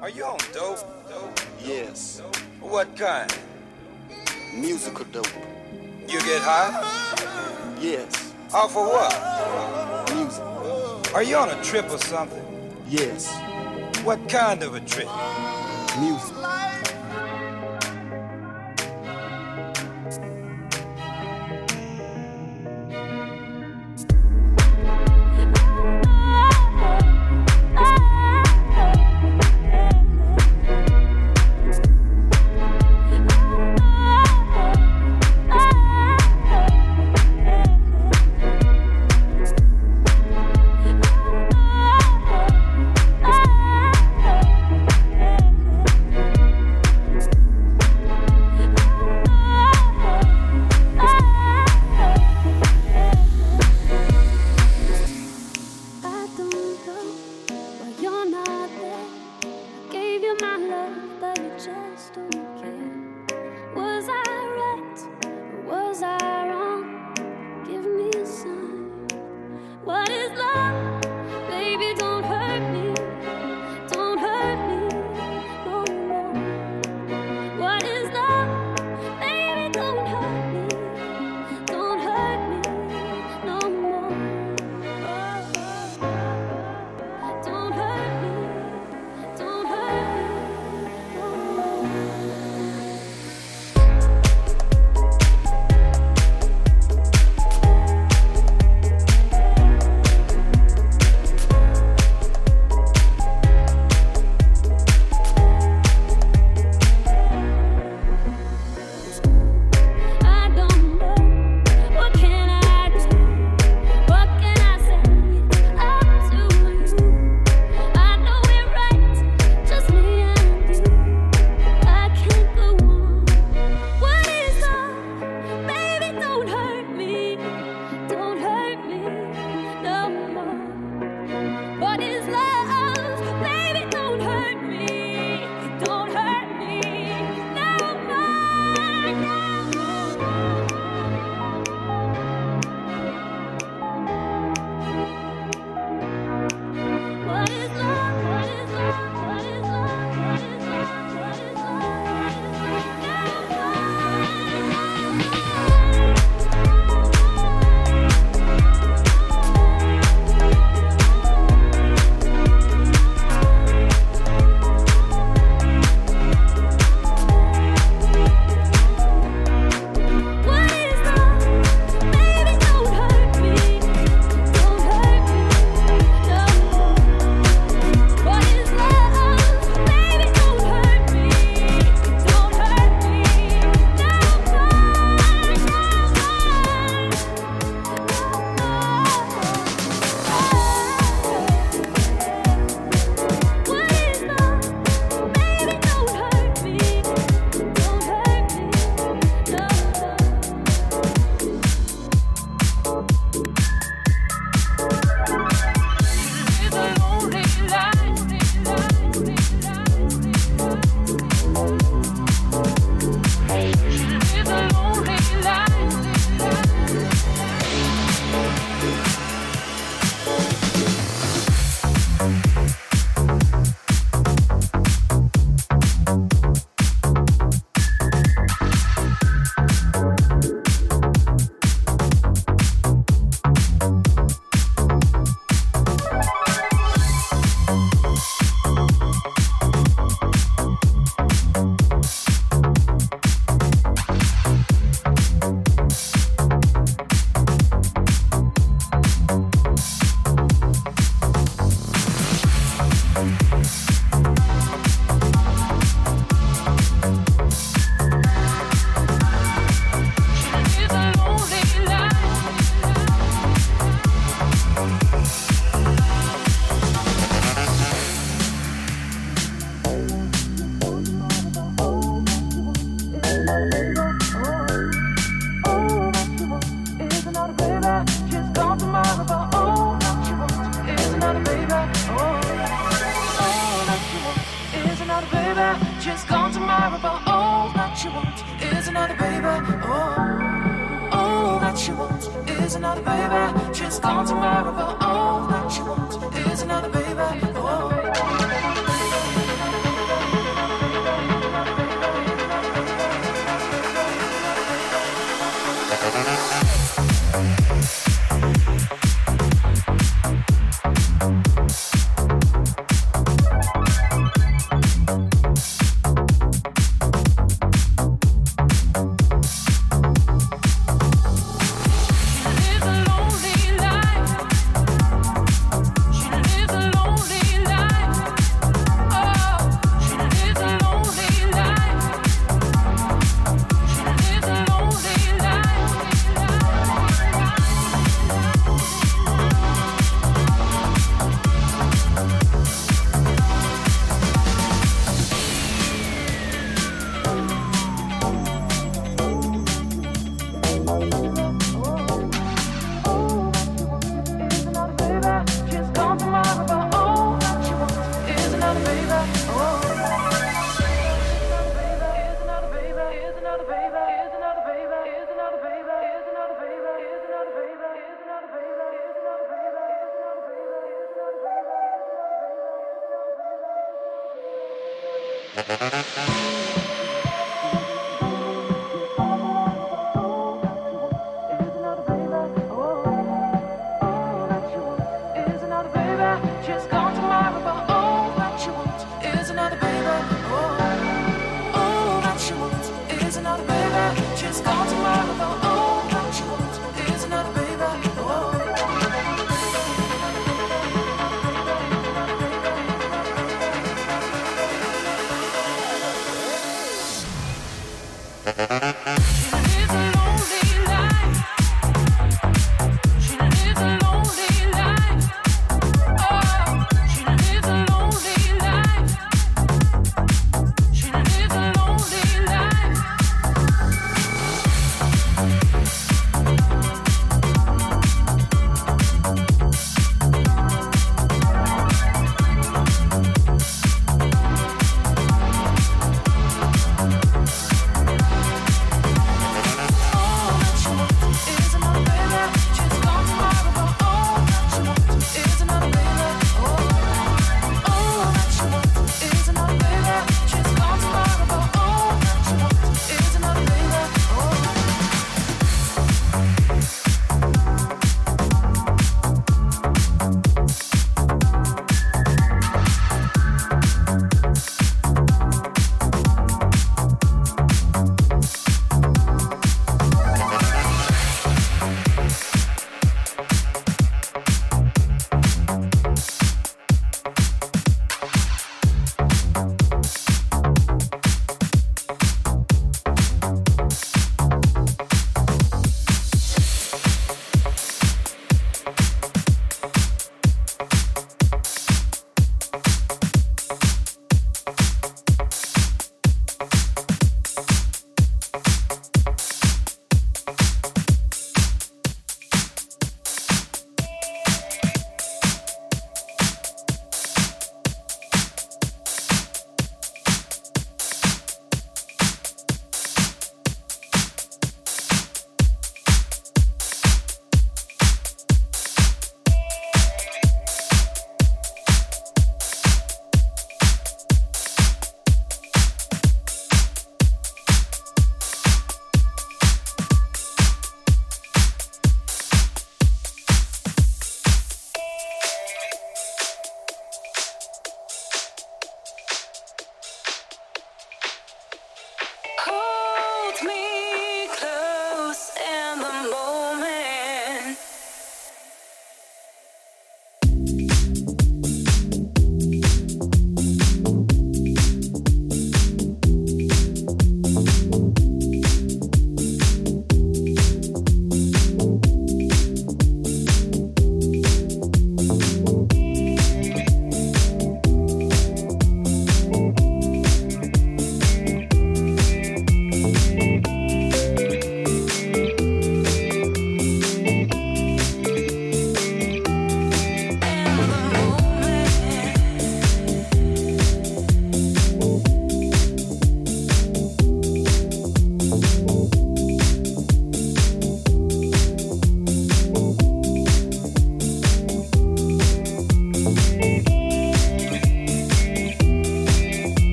Are you on dope? dope? Yes. What kind? Musical dope. You get high? Yes. Off of what? Music. Are you on a trip or something? Yes. What kind of a trip? Music.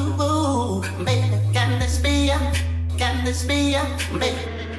you, baby. Can this be ya? Can this be ya, baby?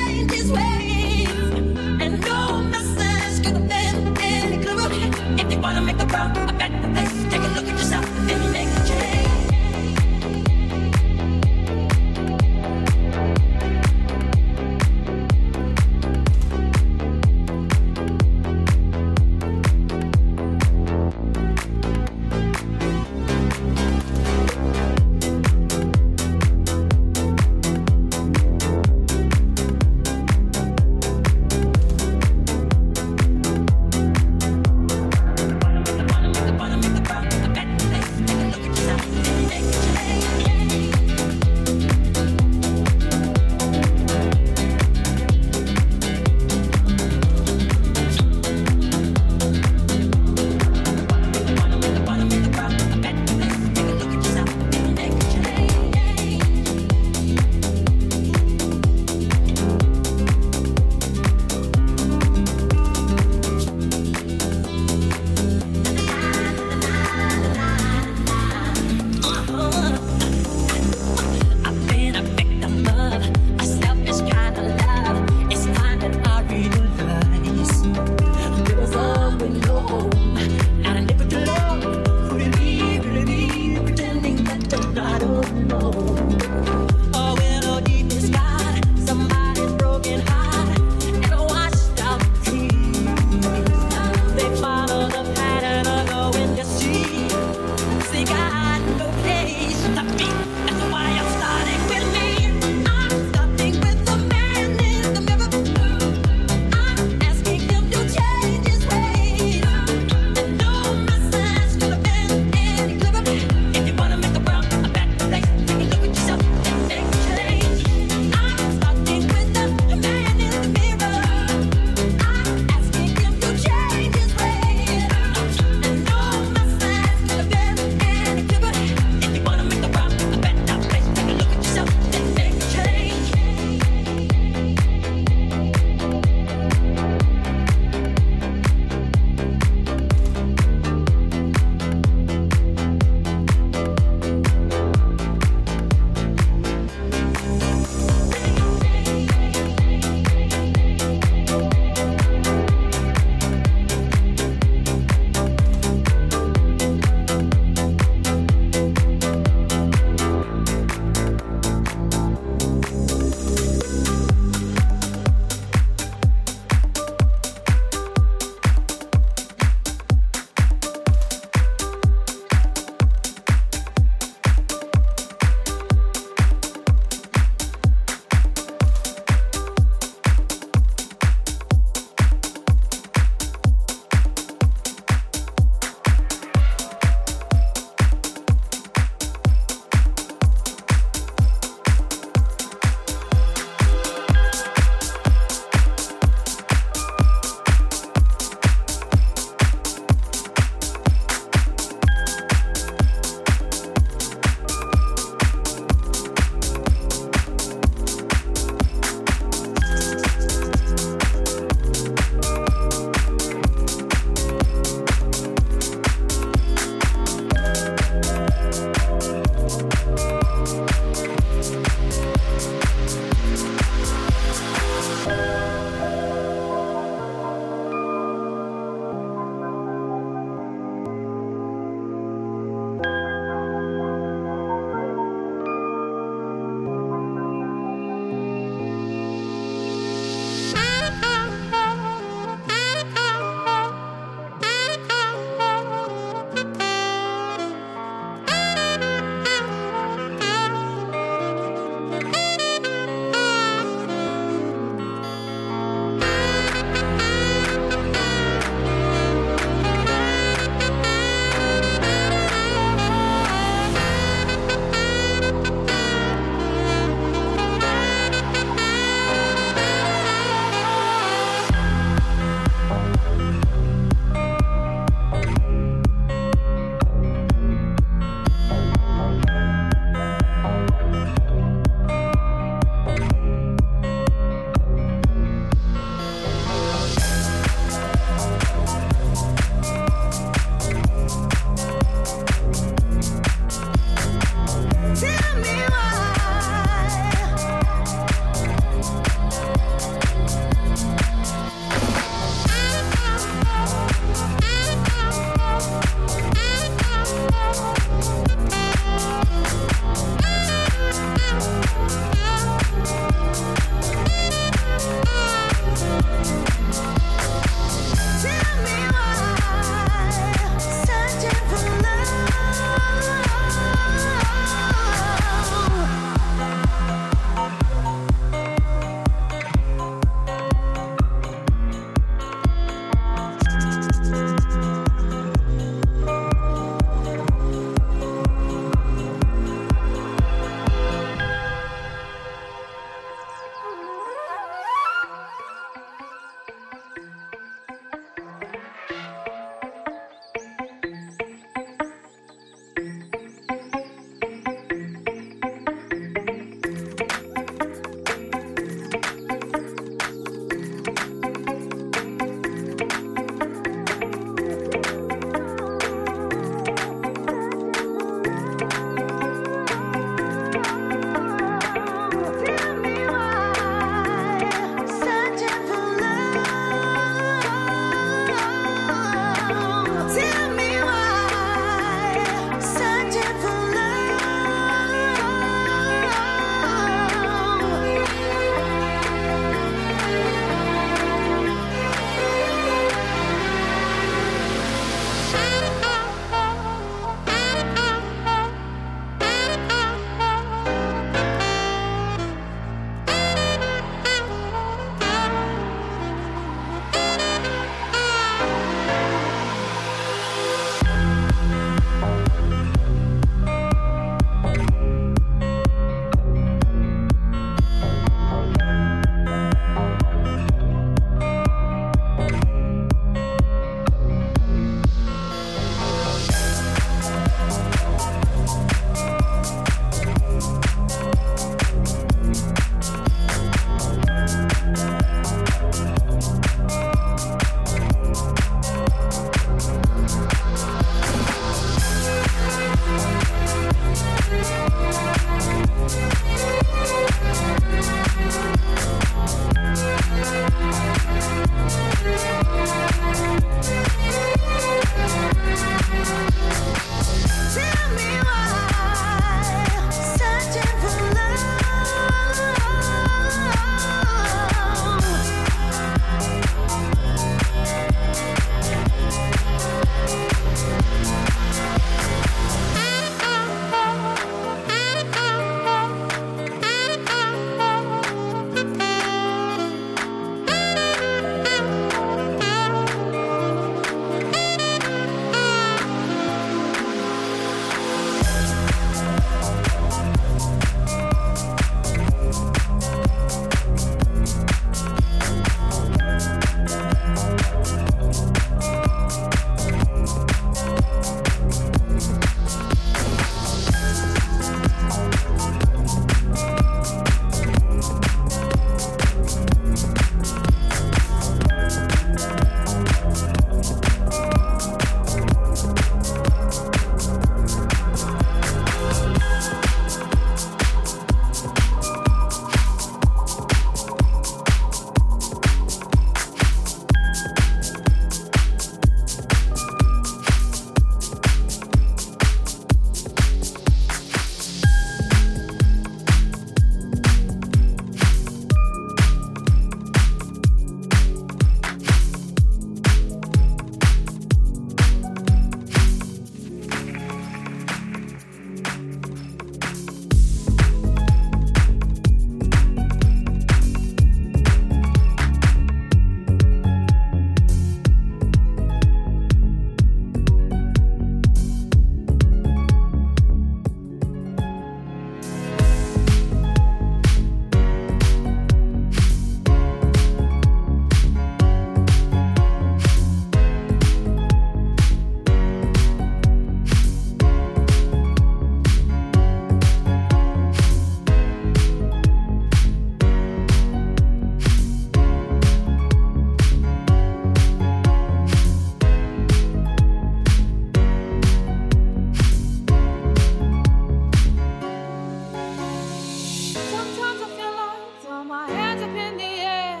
my hands up in the air.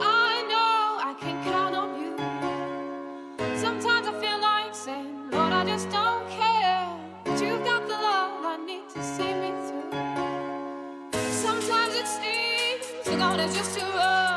I know I can count on you. Sometimes I feel like saying, Lord, I just don't care. But you've got the love I need to see me through. Sometimes it seems the God is just too rough.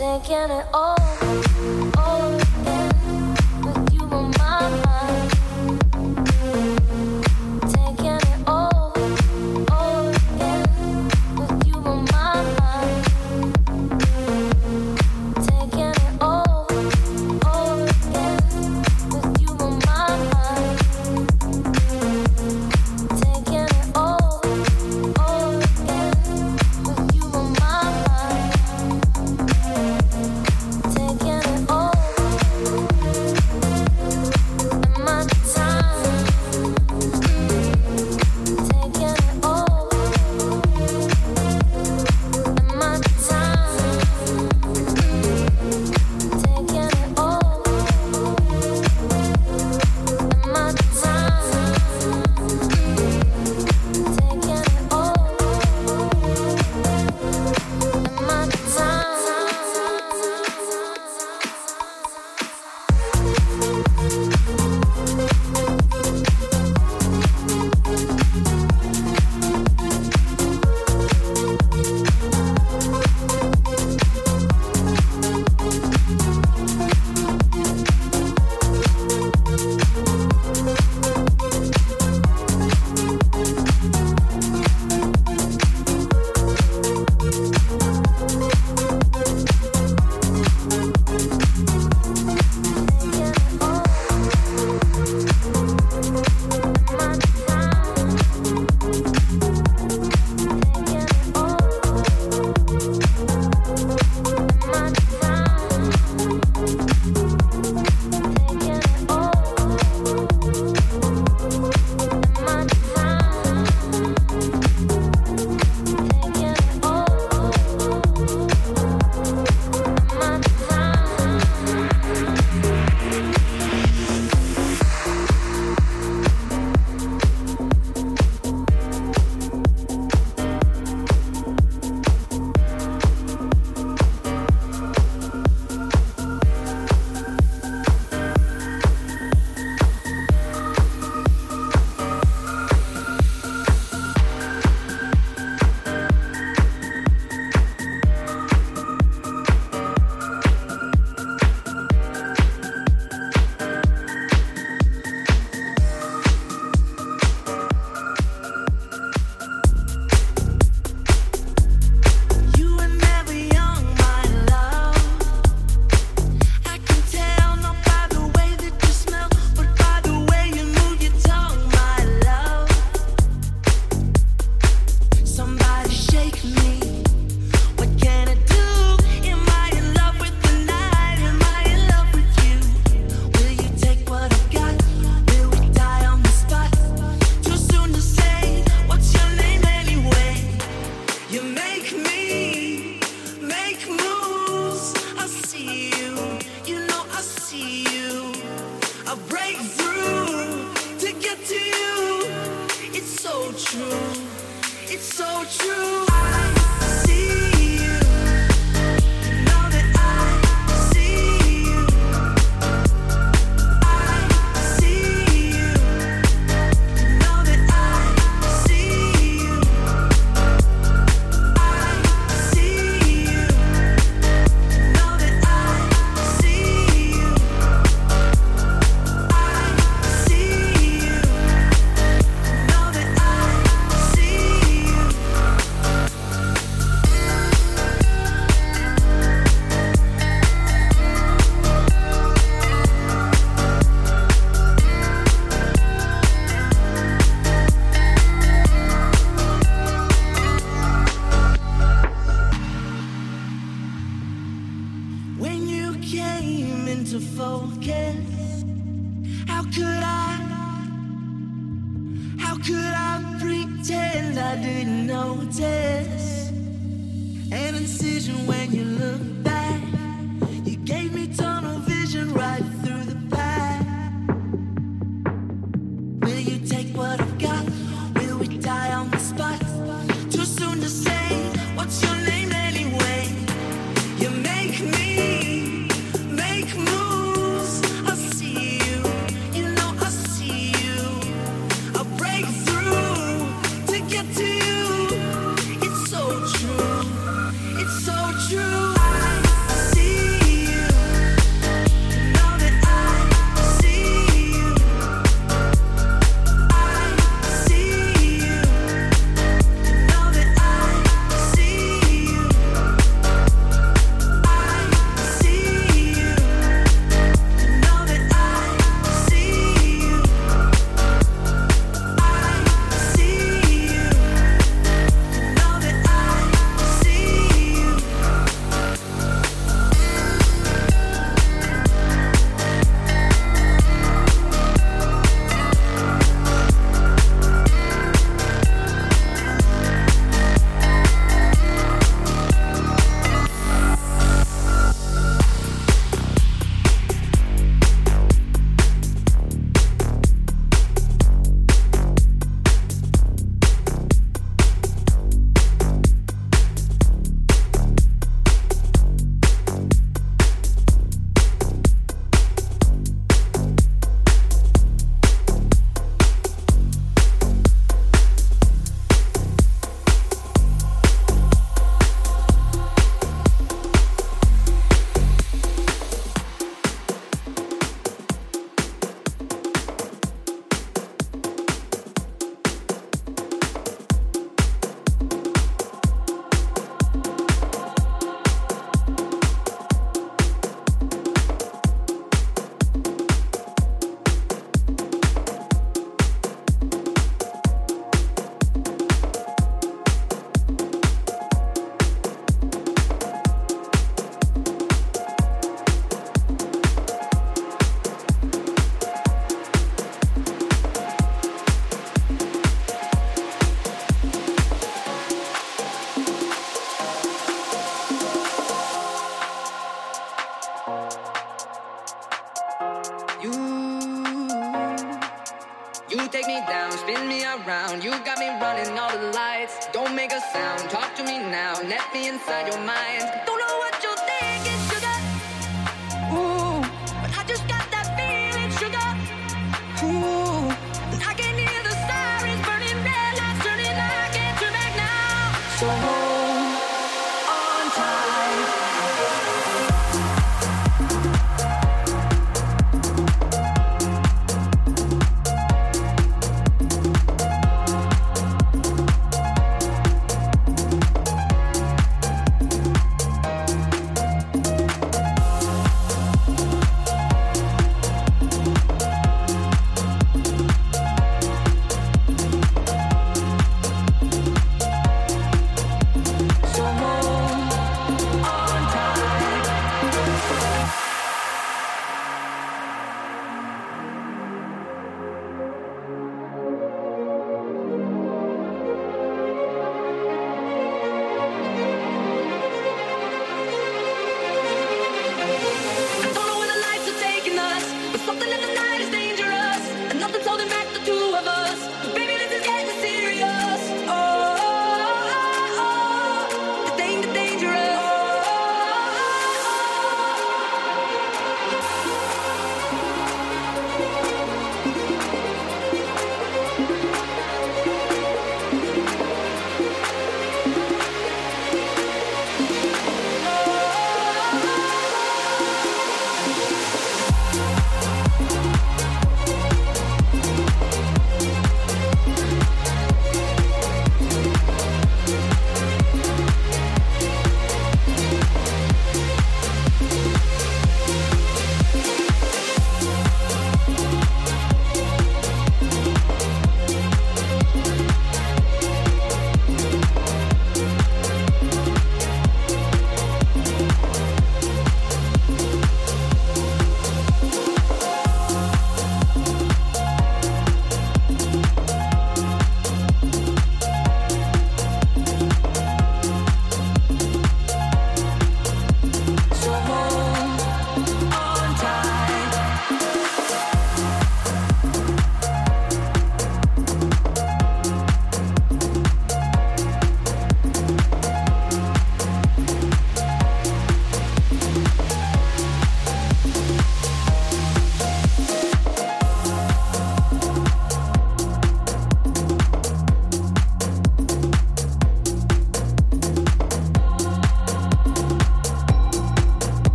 Taking it all,